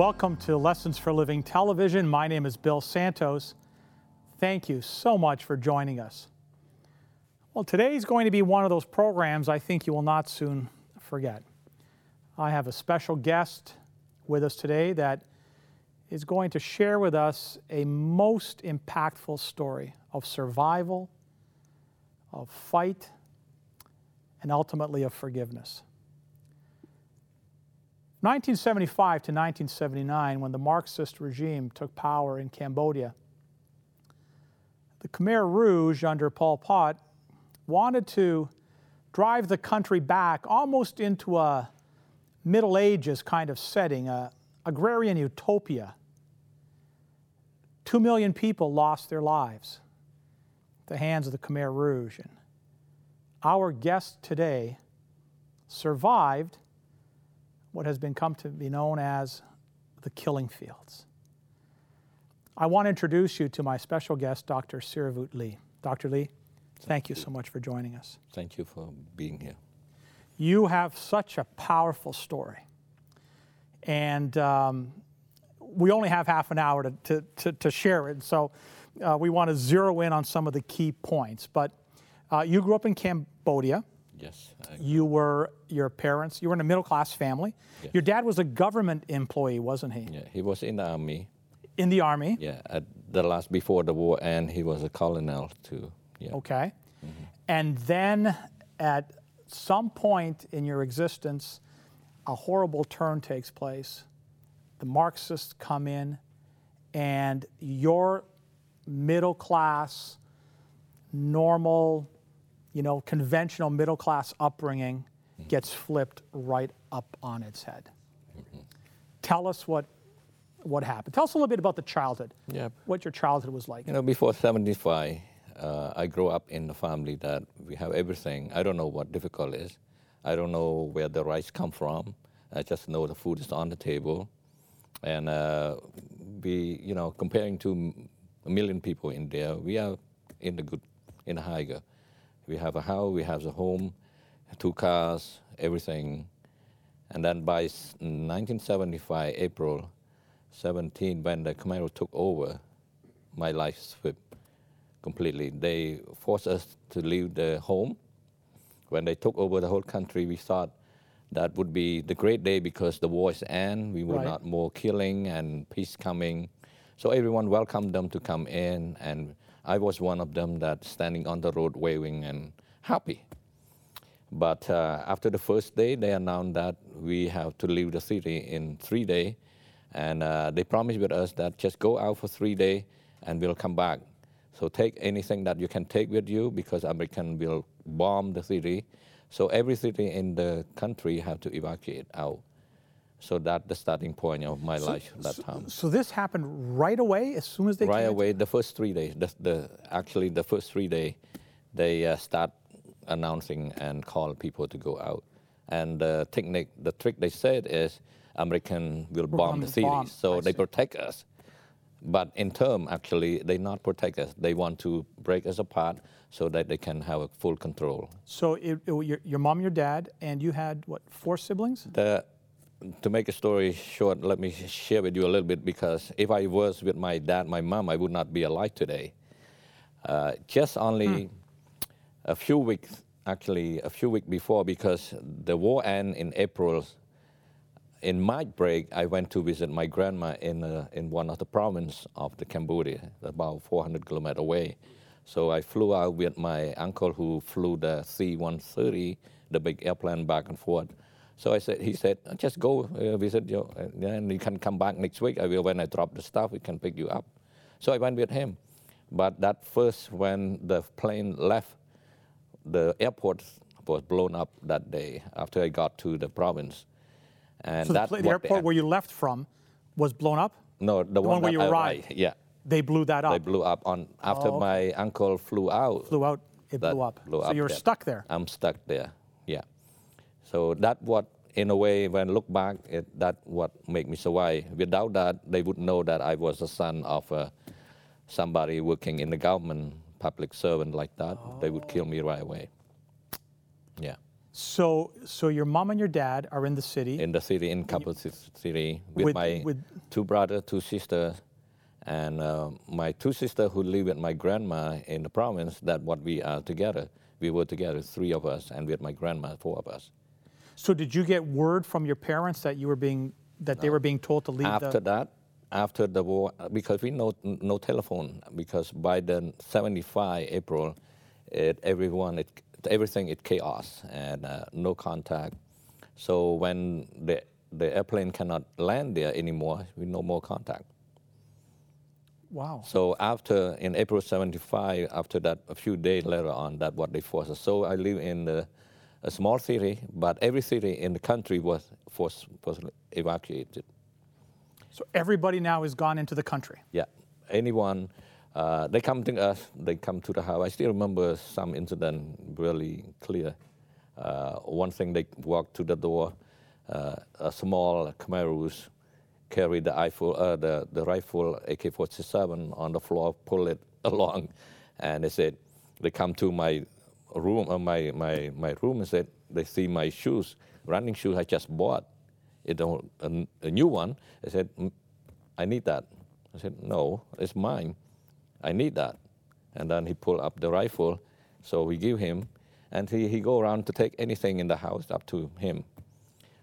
Welcome to Lessons for Living Television. My name is Bill Santos. Thank you so much for joining us. Well, today is going to be one of those programs I think you will not soon forget. I have a special guest with us today that is going to share with us a most impactful story of survival, of fight, and ultimately of forgiveness. 1975 to 1979, when the Marxist regime took power in Cambodia, the Khmer Rouge under Pol Pot wanted to drive the country back almost into a Middle Ages kind of setting, a agrarian utopia. Two million people lost their lives at the hands of the Khmer Rouge. And our guest today survived what has been come to be known as the killing fields. I want to introduce you to my special guest, Dr. Siravut Lee. Dr. Lee, thank you so much for joining us. Thank you for being here. You have such a powerful story. And um, we only have half an hour to, to, to, to share it. So uh, we want to zero in on some of the key points. But uh, you grew up in Cambodia. Yes. You were your parents. You were in a middle class family. Yes. Your dad was a government employee, wasn't he? yeah, he was in the army. In the army. Yeah, at the last before the war, and he was a colonel too. Yeah. Okay. Mm-hmm. And then at some point in your existence, a horrible turn takes place. The Marxists come in, and your middle class, normal, you know, conventional middle class upbringing gets flipped right up on its head. Tell us what what happened. Tell us a little bit about the childhood. Yeah. What your childhood was like. You know, before 75, uh, I grew up in a family that we have everything. I don't know what difficult is. I don't know where the rice come from. I just know the food is on the table. And uh, we, you know, comparing to a million people in there, we are in the good, in the higher. We have a house, we have a home, two cars, everything. And then by 1975, April 17, when the Khmer took over, my life swept completely. They forced us to leave the home. When they took over the whole country, we thought that would be the great day because the war is end. We would Right. not more killing and peace coming. So everyone welcomed them to come in, and I was one of them that standing on the road waving and happy. But uh, after the first day, they announced that we have to leave the city in three days. And uh, they promised with us that just go out for three days and we'll come back. So take anything that you can take with you because American will bomb the city. So every city in the country have to evacuate out. So that's the starting point of my life that time. So this happened right away as soon as they Right away, the first three days, the, the, actually the first three days, they uh, start announcing and call people to go out. And the technique, the trick they said is American will bomb gonna the cities, bomb. so I they see. protect us. But in term, actually, they not protect us. They want to break us apart so that they can have a full control. So it, it- your, your mom, your dad, and you had what four siblings? The, to make a story short, let me share with you a little bit because if I was with my dad, my mom, I would not be alive today. Uh, just only a few weeks, actually a few weeks before, because the war ended in April. In March break, I went to visit my grandma in uh, in one of the province of the Cambodia, about 400 kilometers away. So I flew out with my uncle who flew the C-130, the big airplane back and forth. So I said, he said, just go uh, visit your, uh, and you can come back next week. I will, when I drop the stuff, we can pick you up. So I went with him. But that first, when the plane left, the airport was blown up that day after I got to the province. And So the, that the airport where you left from was blown up. no, the, one where you arrived. arrived, Yeah, They blew that up. they blew up on after Oh, okay. my uncle flew out. Flew out. It blew up. blew so up you were there. stuck there. I'm stuck there. So that what, in a way, when look back, it, that what make me survive. Without that, they would know that I was the son of uh, somebody working in the government, public servant like that. They would kill me right away. Yeah. So, so your mom and your dad are in the city. in the city, in Kansas City, with, With- my with- two brothers, two sisters, and uh, my two sisters who live with my grandma in the province. That what we are together. We were together, three of us, and with my grandma, four of us. So, did you get word from your parents that you were being that they were being told to leave After the? that, after the war, because we no no telephone, because by the 75 April, it, everyone it everything it chaos and uh, no contact. So when the the airplane cannot land there anymore, we no more contact. Wow. So after in April '75, after that, a few days later on, that what they forced us. So I live in the, a small city, but every city in the country was forced, was evacuated. So everybody now has gone into the country. Yeah, anyone, uh, they come to us, they come to the house. I still remember some incident really clear. Uh, one thing, they walked to the door, uh, a small Khmer Rouge carried the, rifle, uh, the, the rifle AK-47 on the floor, pull it along, and they said, they come to my room, uh, my, my, my room and said, they see my shoes, running shoes I just bought it a, a new one. I said, "Mm, I need that. I said, no, it's mine. I need that. And then he pulled up the rifle, so we give him, and he, he go around to take anything in the house up to him.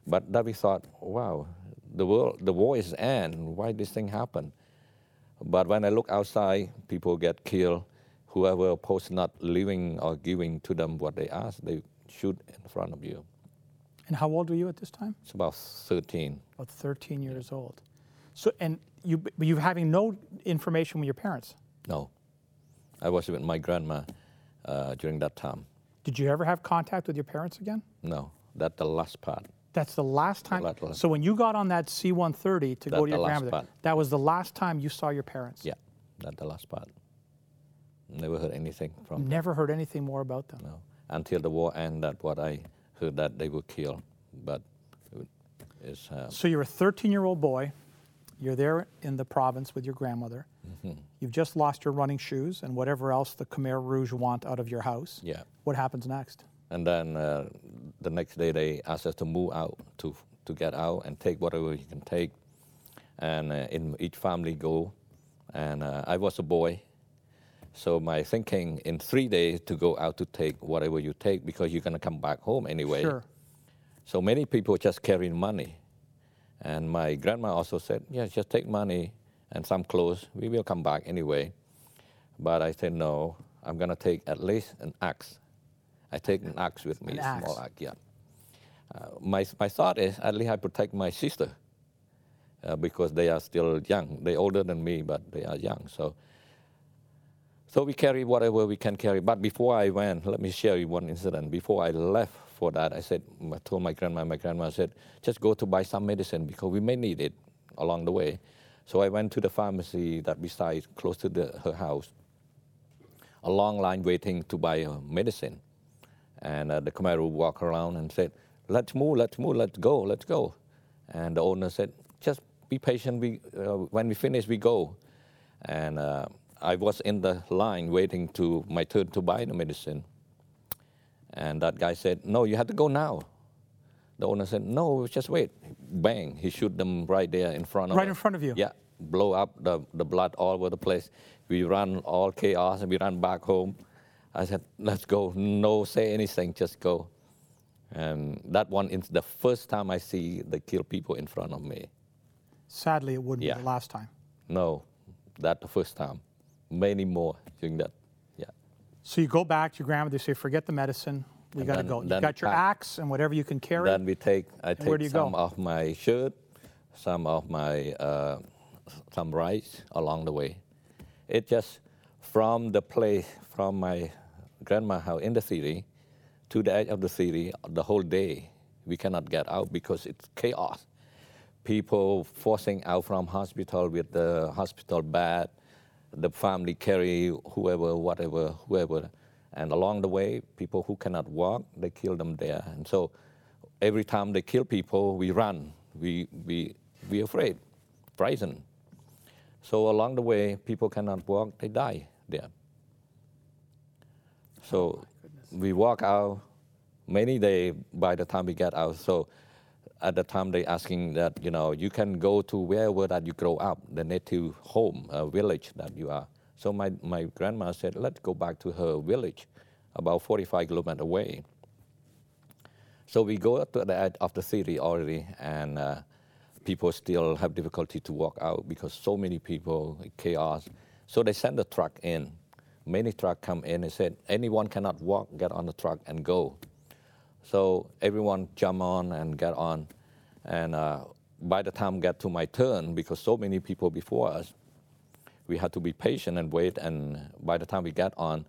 But then we thought, wow, the world, the war is end. Why this thing happen? But when I look outside, people get killed. Whoever opposed not living or giving to them what they ask, they shoot in front of you. And how old were you at this time? It's about 13. About 13 years old. So, and you, but you having no information with your parents. No. I was with my grandma uh, during that time. Did you ever have contact with your parents again? No, that's the last part. That's the last time. last one. So when you got on that C-130 to go to your grandmother, part. that was the last time you saw your parents. Yeah, that's the last part. Never heard anything from Never heard anything more about them. no. Until the war ended, that's what I heard that they were killed. But it's, uh, So you're a 13-year-old boy. You're there in the province with your grandmother. Mm-hmm. You've just lost your running shoes and whatever else the Khmer Rouge want out of your house. yeah. What happens next? And then uh, the next day they asked us to move out, to, to get out and take whatever you can take. And uh, in each family go. And uh, I was a boy. So my thinking in three days to go out to take whatever you take because you're going to come back home anyway. Sure. So many people just carrying money. And my grandma also said, yeah, just take money and some clothes. We will come back anyway. But I said, no, I'm going to take at least an axe. I take an axe with me, An a small axe. axe, yeah. Uh, my, my thought is, at least I protect my sister uh, because they are still young. They're older than me, but they are young. So, so we carry whatever we can carry. But before I went, let me share you one incident. Before I left for that, I said, I told my grandma, my grandma said, just go to buy some medicine because we may need it along the way. So I went to the pharmacy that beside, close to the, her house. A long line waiting to buy medicine. And uh, the Khmer walked around and said, let's move, let's move, let's go, let's go. And the owner said, just be patient, we, uh, when we finish, we go. And uh, I was in the line waiting to my turn to buy the medicine. And that guy said, no, you have to go now. The owner said, no, just wait. Bang, he shoot them right there in front of Right us. in front of you? Yeah, blow up the, the blood all over the place. We run all chaos and we run back home. I said, let's go. No, say anything, just go. And that one is the first time I see they kill people in front of me. Sadly, it wouldn't Yeah. be the last time. No, that the first time. Many more during that. Yeah. So you go back to your grandmother, you say, forget the medicine, we got to go. You got your pack. axe and whatever you can carry. Then we take, I take some go? of my shirt, some of my, uh, some rice along the way. It just, from the place, from my grandma house in the city to the edge of the city, the whole day, we cannot get out because it's chaos. People forcing out from hospital with the hospital bed, the family carry whoever, whatever, whoever. And along the way, people who cannot walk, they kill them there. And so every time they kill people, we run. We, we, we afraid, frightened. So along the way, people cannot walk, they die there. So oh we walk out, Many day by the time we get out. So at the time they asking that you know you can go to wherever that you grow up, the native home, uh, village that you are. So my my grandma said, let's go back to her village, about 45 kilometers away. So we go to the edge of the city already, and uh, people still have difficulty to walk out because so many people, chaos. So they send the truck in. Many truck come in and said, anyone cannot walk, get on the truck and go. So everyone jump on and get on. And uh, by the time get to my turn, because so many people before us, we had to be patient and wait. And by the time we get on,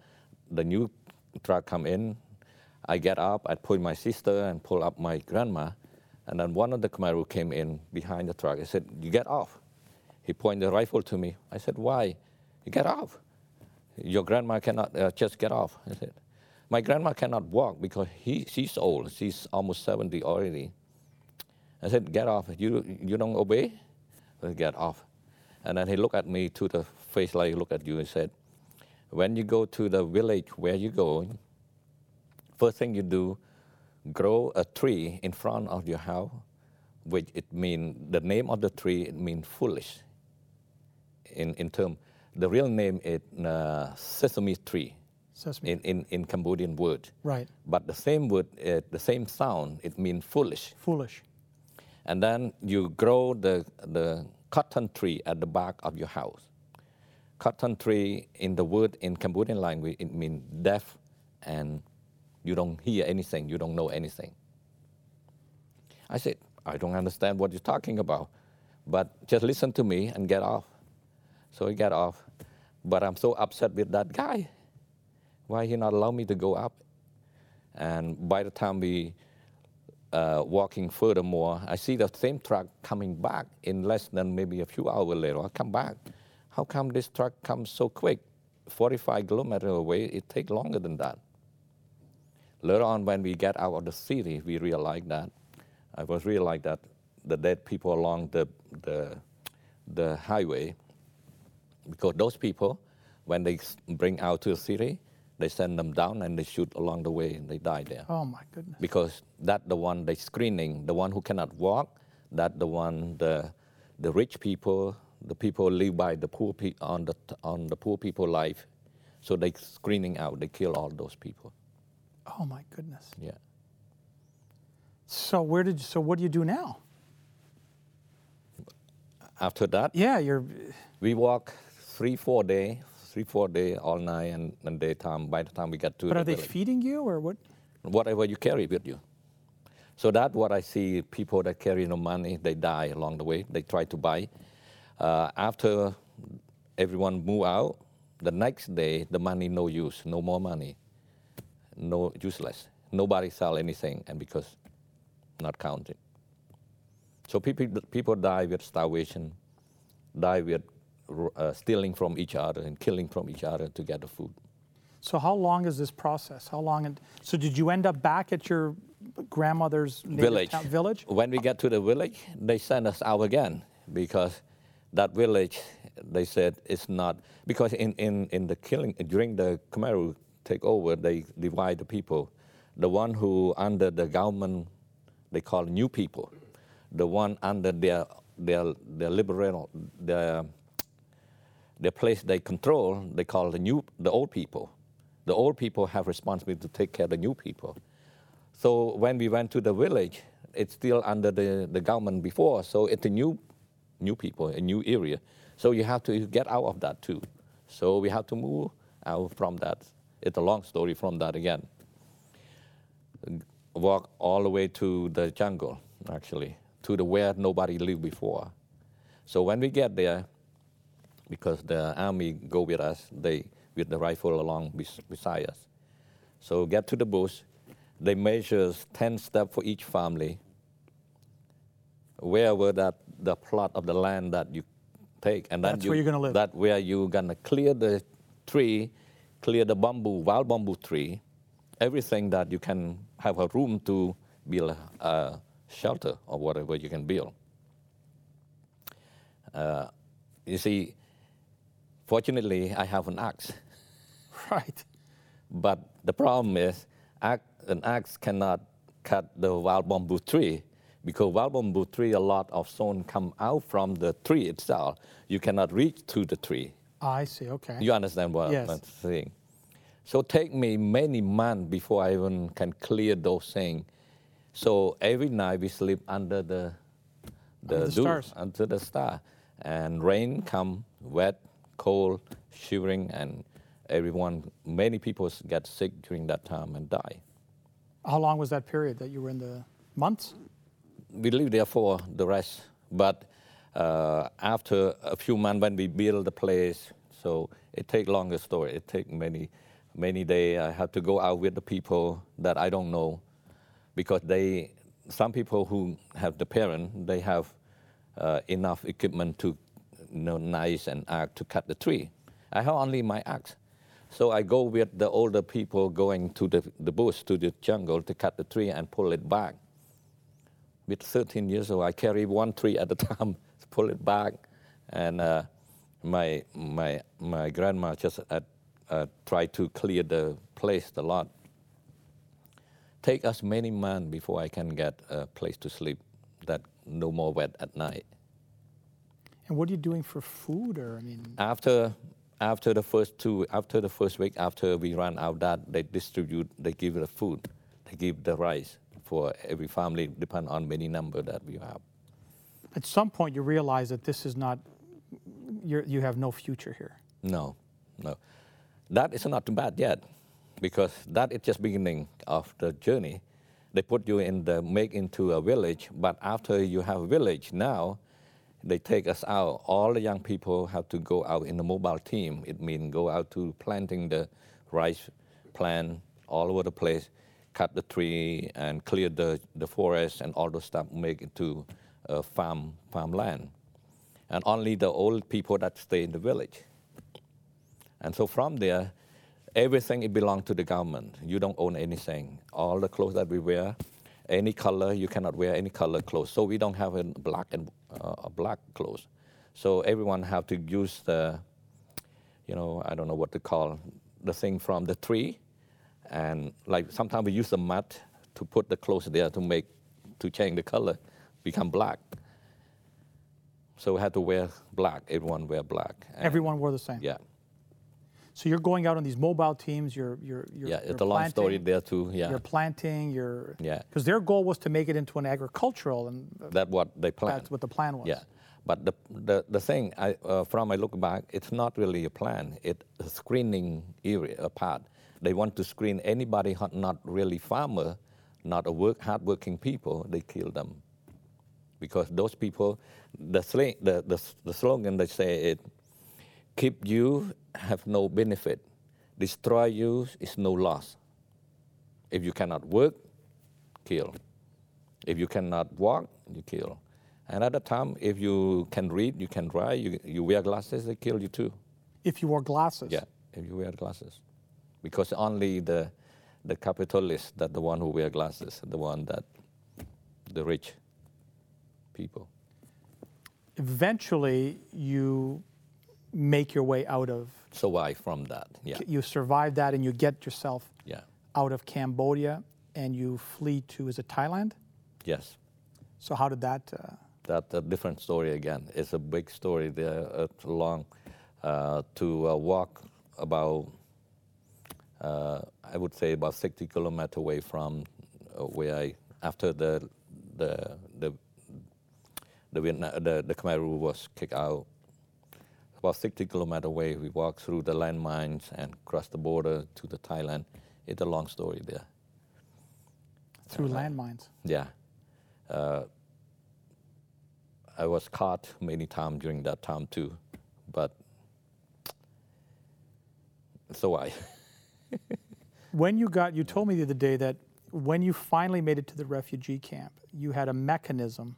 the new truck come in. I get up, I pull my sister and pull up my grandma. And then one of the Khmer came in behind the truck. I said, you get off. He pointed the rifle to me. I said, why? You get off. Your grandma cannot uh, just get off. I said, my grandma cannot walk because he, she's old. She's almost 70 already. I said, get off. You, you don't obey? Said, get off. And then he looked at me to the face like he looked at you and said, when you go to the village where you go, first thing you do, grow a tree in front of your house, which it means, the name of the tree, it means foolish. In, in term, the real name is uh, sesame tree. Sesame. In, in, in Cambodian word. Right. But the same word, uh, the same sound, it means foolish. Foolish. And then you grow the, the cotton tree at the back of your house. Cotton tree in the word in Cambodian language, it means deaf and you don't hear anything, you don't know anything. I said, I don't understand what you're talking about, but just listen to me and get off. So he got off. But I'm so upset with that guy. Why he not allow me to go up? And by the time we uh, walking furthermore, I see the same truck coming back in less than maybe a few hours later. I come back. How come this truck comes so quick? 45 kilometers away, it takes longer than that. Later on, when we get out of the city, we realized that. I was realized that the dead people along the, the, the highway, because those people, when they bring out to the city, they send them down and they shoot along the way and they die there. Oh my goodness. Because that the one they screening, the one who cannot walk, that the one the the rich people, the people live by the poor pe- on the on the poor people life, so they screening out, they kill all those people. Oh my goodness. Yeah. So where did so what do you do now? After that, Yeah, you're we walk three four day, three four day all night and, and daytime. By the time we get to but the are they village. feeding you or what? whatever you carry with you. So that's what I see people that carry no money, they die along the way. They try to buy. Uh, after everyone move out, the next day the money no use, no more money, no useless. Nobody sell anything, and because not counted. So people people die with starvation, die with uh, stealing from each other and killing from each other to get the food. So how long is this process? How long? And, so did you end up back at your grandmother's village. town- village? When we get to the village, they send us out again because that village, they said, it's not because in, in, in the killing during the Khmer takeover, they divide the people. The one who under the government, they call new people. The one under their their their liberal their the place they control, they call the new the old people. The old people have responsibility to take care of the new people. So when we went to the village, it's still under the, the government before, so it's a new new people, a new area. So you have to get out of that too. So we have to move out from that. It's a long story from that again. Walk all the way to the jungle, actually, to the where nobody lived before. So when we get there, because the army go with us, they with the rifle along beside us. So get to the bush, they measure 10 steps for each family. Where Wherever that the plot of the land that you take, and then That's you, where you're gonna live. That where you're gonna clear the tree, clear the bamboo, wild bamboo tree, everything that you can have a room to build a, a shelter or whatever you can build. Uh, you see, fortunately, I have an axe. Right. But the problem is, an axe cannot cut the wild bamboo tree because wild bamboo tree, a lot of stone come out from the tree itself. You cannot reach to the tree. I see. Okay. You understand what Yes. I'm saying? So take me many months before I even can clear those things. So every night we sleep under the the, Under the dew- stars. under the star, and rain come, wet, cold, shivering, and everyone. Many people get sick during that time and die. How long was that period that you were in the months? we live there for the rest. But uh, after a few months, when we build the place, so it take longer story. It take many, many days. I have to go out with the people that I don't know, because they, some people who have the parent, they have uh, enough equipment to, know, knives and axe to cut the tree. I have only my axe. So I go with the older people going to the, the bush, to the jungle to cut the tree and pull it back with 13 years old, I carry one tree at a time, pull it back, and uh, my my my grandma just uh, uh, tried to clear the place the lot. Take us many months before I can get a place to sleep that no more wet at night. And what are you doing for food, or I mean, After after the first two after the first week after we run out that they distribute they give the food they give the rice for every family depend on many number that we have. at some point you realize that this is not, you're, you have no future here. No, no. That is not too bad yet, because that is just beginning of the journey. They put you in the make into a village, but after you have a village now, they take us out. All the young people have to go out in the mobile team. It means go out to planting the rice plant all over the place, cut the tree and clear the, the forest and all those stuff, make it to uh, farm farmland. And only the old people that stay in the village. And so from there, everything it belongs to the government. You don't own anything. All the clothes that we wear, any color, you cannot wear any color clothes. So we don't have a black and uh, a black clothes. So everyone have to use the, you know, I don't know what to call the thing from the tree, and like sometimes we use the mud to put the clothes there to make to change the color, become black. So we had to wear black. Everyone wear black. And- Everyone wore the same. Yeah. So you're going out on these mobile teams. You're you're you're, yeah, you're it's a long story there too. Yeah, You're planting. You're Yeah. Because their goal was to make it into an agricultural, and that's what they plan. that's what the plan was. Yeah, but the the, the thing I, uh, from I look back, it's not really a plan. It's a screening area a part. They want to screen anybody not really farmer, not a work hardworking people. They kill them because those people, the the, the the slogan they say it, keep you have no benefit, destroy you is no loss. If you cannot work, kill. If you cannot walk, you kill. And at the time, if you can read, you can write, you, you wear glasses, they kill you too. If you wear glasses. Yeah, if you wear glasses. Because only the, the capitalists that the one who wear glasses, the one that, the rich people. Eventually, you make your way out of. So Survive from that, yeah, You survive that, and you get yourself yeah, out of Cambodia, and you flee to is it Thailand? yes. So how did that? Uh, That's a different story again. It's a big story there. It's long uh, to uh, walk about, uh, I would say about 60 kilometers away from uh, where I, after the, the, the, the, Vietnam, the, the Khmer Rouge was kicked out, about 60 kilometers away, we walked through the landmines and crossed the border to the Thailand. It's a long story there. through landmines. Yeah. Uh, I was caught many times during that time too, but so I. When you got, you told me the other day that when you finally made it to the refugee camp, you had a mechanism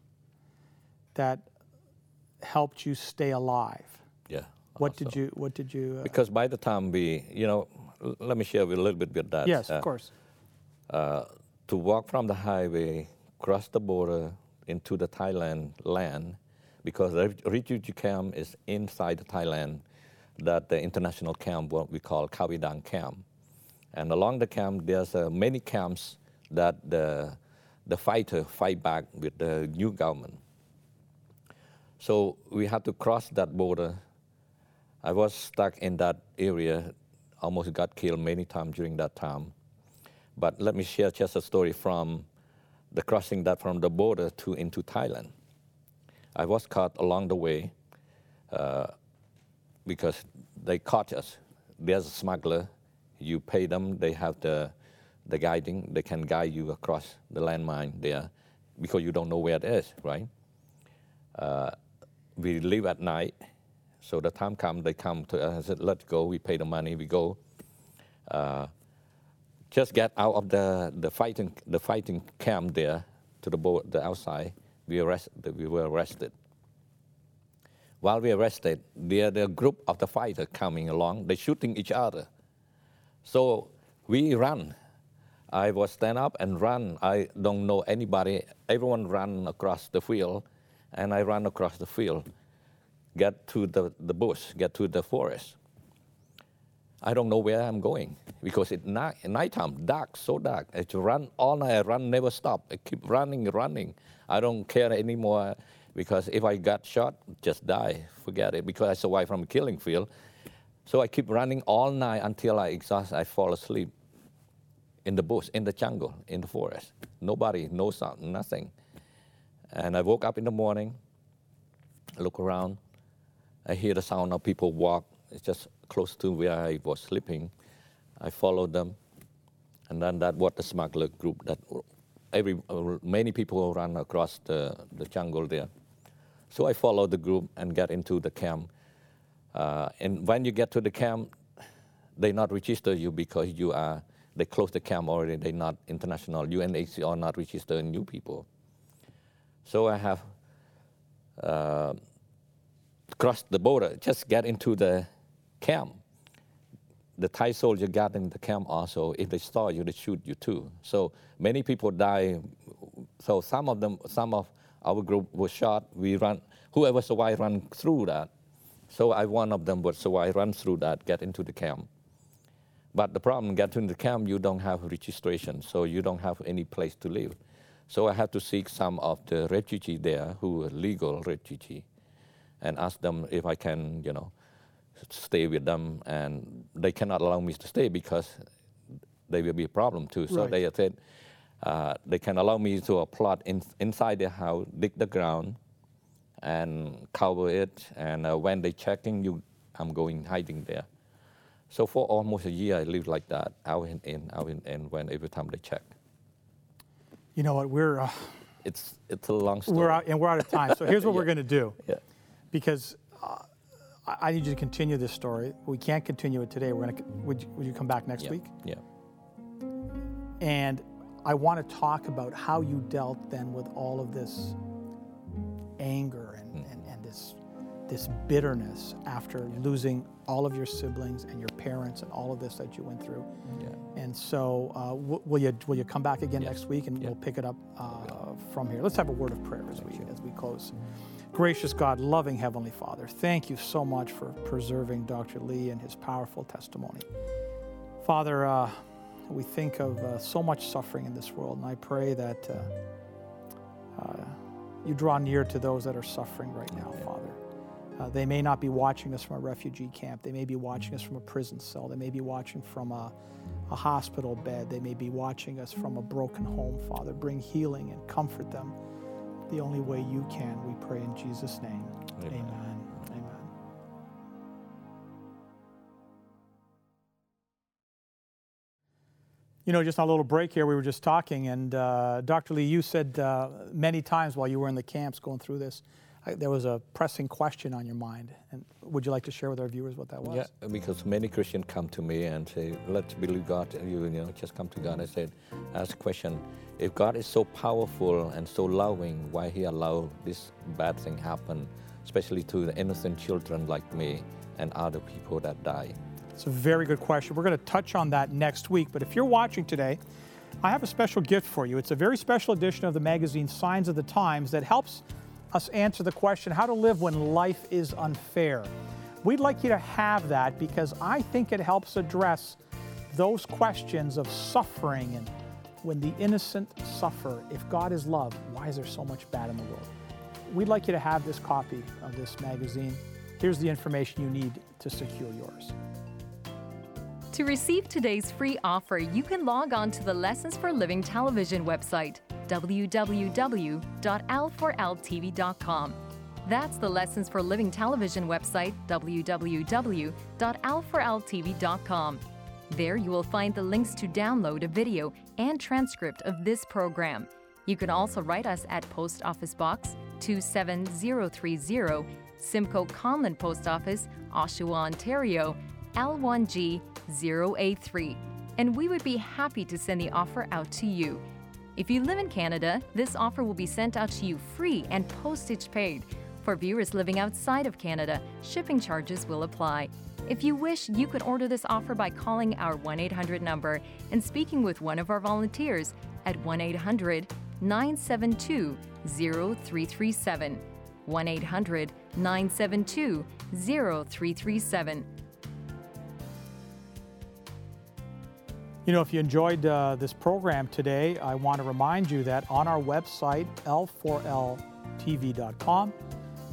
that helped you stay alive. Yeah. What also. did you? What did you? Uh, Because by the time we, you know, let me share with a little bit with that. yes, Uh, of course. uh, to walk from the highway, cross the border into the Thailand land, because the refugee camp is inside Thailand, that the international camp, what we call Khao-I-Dang camp. And along the camp, there's uh, many camps that the, the fighter fight back with the new government. So we had to cross that border. I was stuck in that area, almost got killed many times during that time. But let me share just a story from the crossing that from the border to into Thailand. I was caught along the way uh, because they caught us. There's a smuggler. You pay them. They have the the guiding. They can guide you across the landmine there because you don't know where it is, right? Uh, we leave at night. So the time comes, they come to us and said, let's go. We pay the money, we go. Uh, just get out of the, the, fighting, the fighting camp there to the, the outside. We, arrest, we were arrested. While we arrested, there the group of the fighter coming along. They shooting each other. So we run. I was stand up and run. I don't know anybody. Everyone ran across the field and I ran across the field, get to the, the bush, get to the forest. I don't know where I'm going because it's night, nighttime, dark, so dark. I run all night, I run, never stop. I keep running, running. I don't care anymore because if I got shot, just die, forget it, because I survived from a killing field. So I keep running all night until I exhaust, I fall asleep in the bush, in the jungle, in the forest. Nobody, no sound, nothing. And I woke up in the morning, look around, I hear the sound of people walk. It's just close to where I was sleeping. I followed them, and then that was the smuggler group that every many people run across the, the jungle there. So I followed the group and got into the camp. Uh, and when you get to the camp, they not register you because you are they close the camp already. They not international. UNHCR not register new people. So I have uh, crossed the border, just get into the camp. The Thai soldier got in the camp also. If they saw you, they shoot you too. So many people die. So some of them, some of our group was shot. We run. Whoever survived run through that. So I one of them was survive, run through that, get into the camp. But the problem, get into the camp, you don't have registration, so you don't have any place to live. So I had to seek some of the refugees there who were legal refugee and ask them if I can, you know, stay with them. And they cannot allow me to stay because they will be a problem too. So right. they said uh, they can allow me to plot in, inside the house, dig the ground, and cover it. And uh, when they checking you, I'm going hiding there. So for almost a year, I lived like that, out and in, out and in, when every time they check. You know what? We're uh, it's it's a long story. We're out, and we're out of time. So here's what yeah. we're going to do. Yeah. Because uh, I need you to continue this story. We can't continue it today. We're to. Would you, would you come back next yeah. week? Yeah. And I want to talk about how you dealt then with all of this anger and, mm. and, and this this bitterness after losing all of your siblings and your parents and all of this that you went through. Yeah. And so, uh, w- will you will you come back again next week and yeah. we'll pick it up uh, from here. Let's have a word of prayer as we as we close. Gracious God, loving Heavenly Father, thank you so much for preserving Dr. Lee and his powerful testimony. Father, uh, we think of uh, so much suffering in this world, and I pray that uh, uh, you draw near to those that are suffering right now, Father. Uh, they may not be watching us from a refugee camp. They may be watching us from a prison cell. They may be watching from a, a hospital bed. They may be watching us from a broken home, Father. Bring healing and comfort them the only way you can, we pray in Jesus' name. Amen. Amen. You know, just on a little break here, we were just talking, and uh, Dr. Lee, you said uh, many times while you were in the camps going through this, there was a pressing question on your mind. And would you like to share with our viewers what that was? Yeah, because many Christians come to me and say, let's believe God. You, you know, just come to God. I said, ask a question. If God is so powerful and so loving, why he allowed this bad thing happen, especially to the innocent children like me and other people that die? It's a very good question. We're going to touch on that next week. But if you're watching today, I have a special gift for you. It's a very special edition of the magazine Signs of the Times that helps us answer the question how to live when life is unfair. We'd like you to have that because I think it helps address those questions of suffering and when the innocent suffer, if God is love, why is there so much bad in the world? We'd like you to have this copy of this magazine. Here's the information you need to secure yours. To receive today's free offer, you can log on to the Lessons for Living television website, www.l4ltv.com. That's the Lessons for Living television website, www.l4ltv.com. There you will find the links to download a video and transcript of this program. You can also write us at Post Office Box 27030, Simcoe Conlin Post Office, Oshawa, Ontario, L1G 0A3, and we would be happy to send the offer out to you. If you live in Canada, this offer will be sent out to you free and postage paid. For viewers living outside of Canada, shipping charges will apply. If you wish, you can order this offer by calling our 1 800 number and speaking with one of our volunteers at 1 800 972 0337. 1 800 972 0337. You know, if you enjoyed uh, this program today, I want to remind you that on our website, l4ltv.com,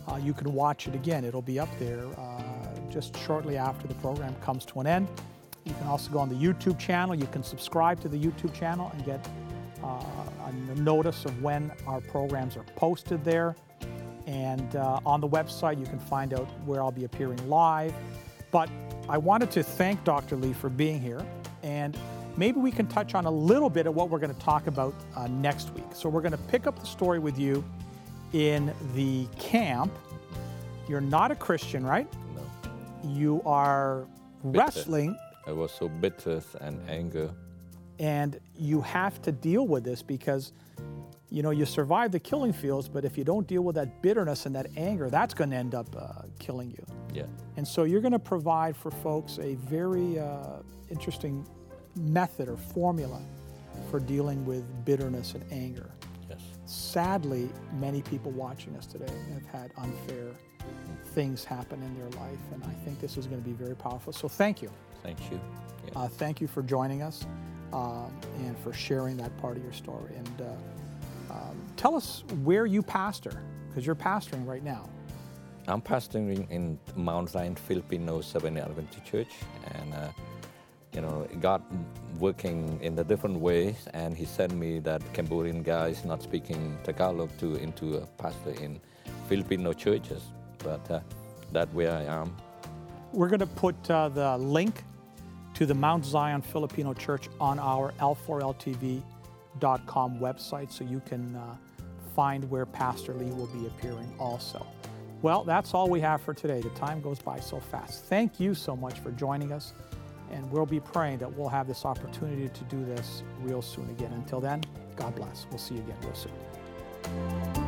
uh, you can watch it again. It'll be up there uh, just shortly after the program comes to an end. You can also go on the YouTube channel. You can subscribe to the YouTube channel and get uh, a notice of when our programs are posted there. And uh, on the website, you can find out where I'll be appearing live. But I wanted to thank Dr. Lee for being here. And maybe we can touch on a little bit of what we're going to talk about uh, next week. So we're going to pick up the story with you in the camp. You're not a Christian, right? No. You are Bitter. wrestling I was so bitter and anger. and you have to deal with this because you know you survive the killing fields but if you don't deal with that bitterness and that anger that's going to end up uh, killing you Yeah. and so you're going to provide for folks a very uh, interesting method or formula for dealing with bitterness and anger Yes. sadly many people watching us today have had unfair things happen in their life and i think this is going to be very powerful so thank you Thank you. Yeah. uh, thank you for joining us um, and for sharing that part of your story. And uh, um, tell us where you pastor, because you're pastoring right now. I'm pastoring in Mount Zion Filipino Seventh Adventist Church, and uh, you know God working in the different ways, and He sent me that Cambodian guys not speaking Tagalog to into a pastor in Filipino churches, but uh, that where I am. We're going to put uh, the link to the Mount Zion Filipino Church on our l4ltv.com website so you can uh, find where Pastor Lee will be appearing also. Well, that's all we have for today. The time goes by so fast. Thank you so much for joining us, and we'll be praying that we'll have this opportunity to do this real soon again. Until then, God bless. We'll see you again real soon.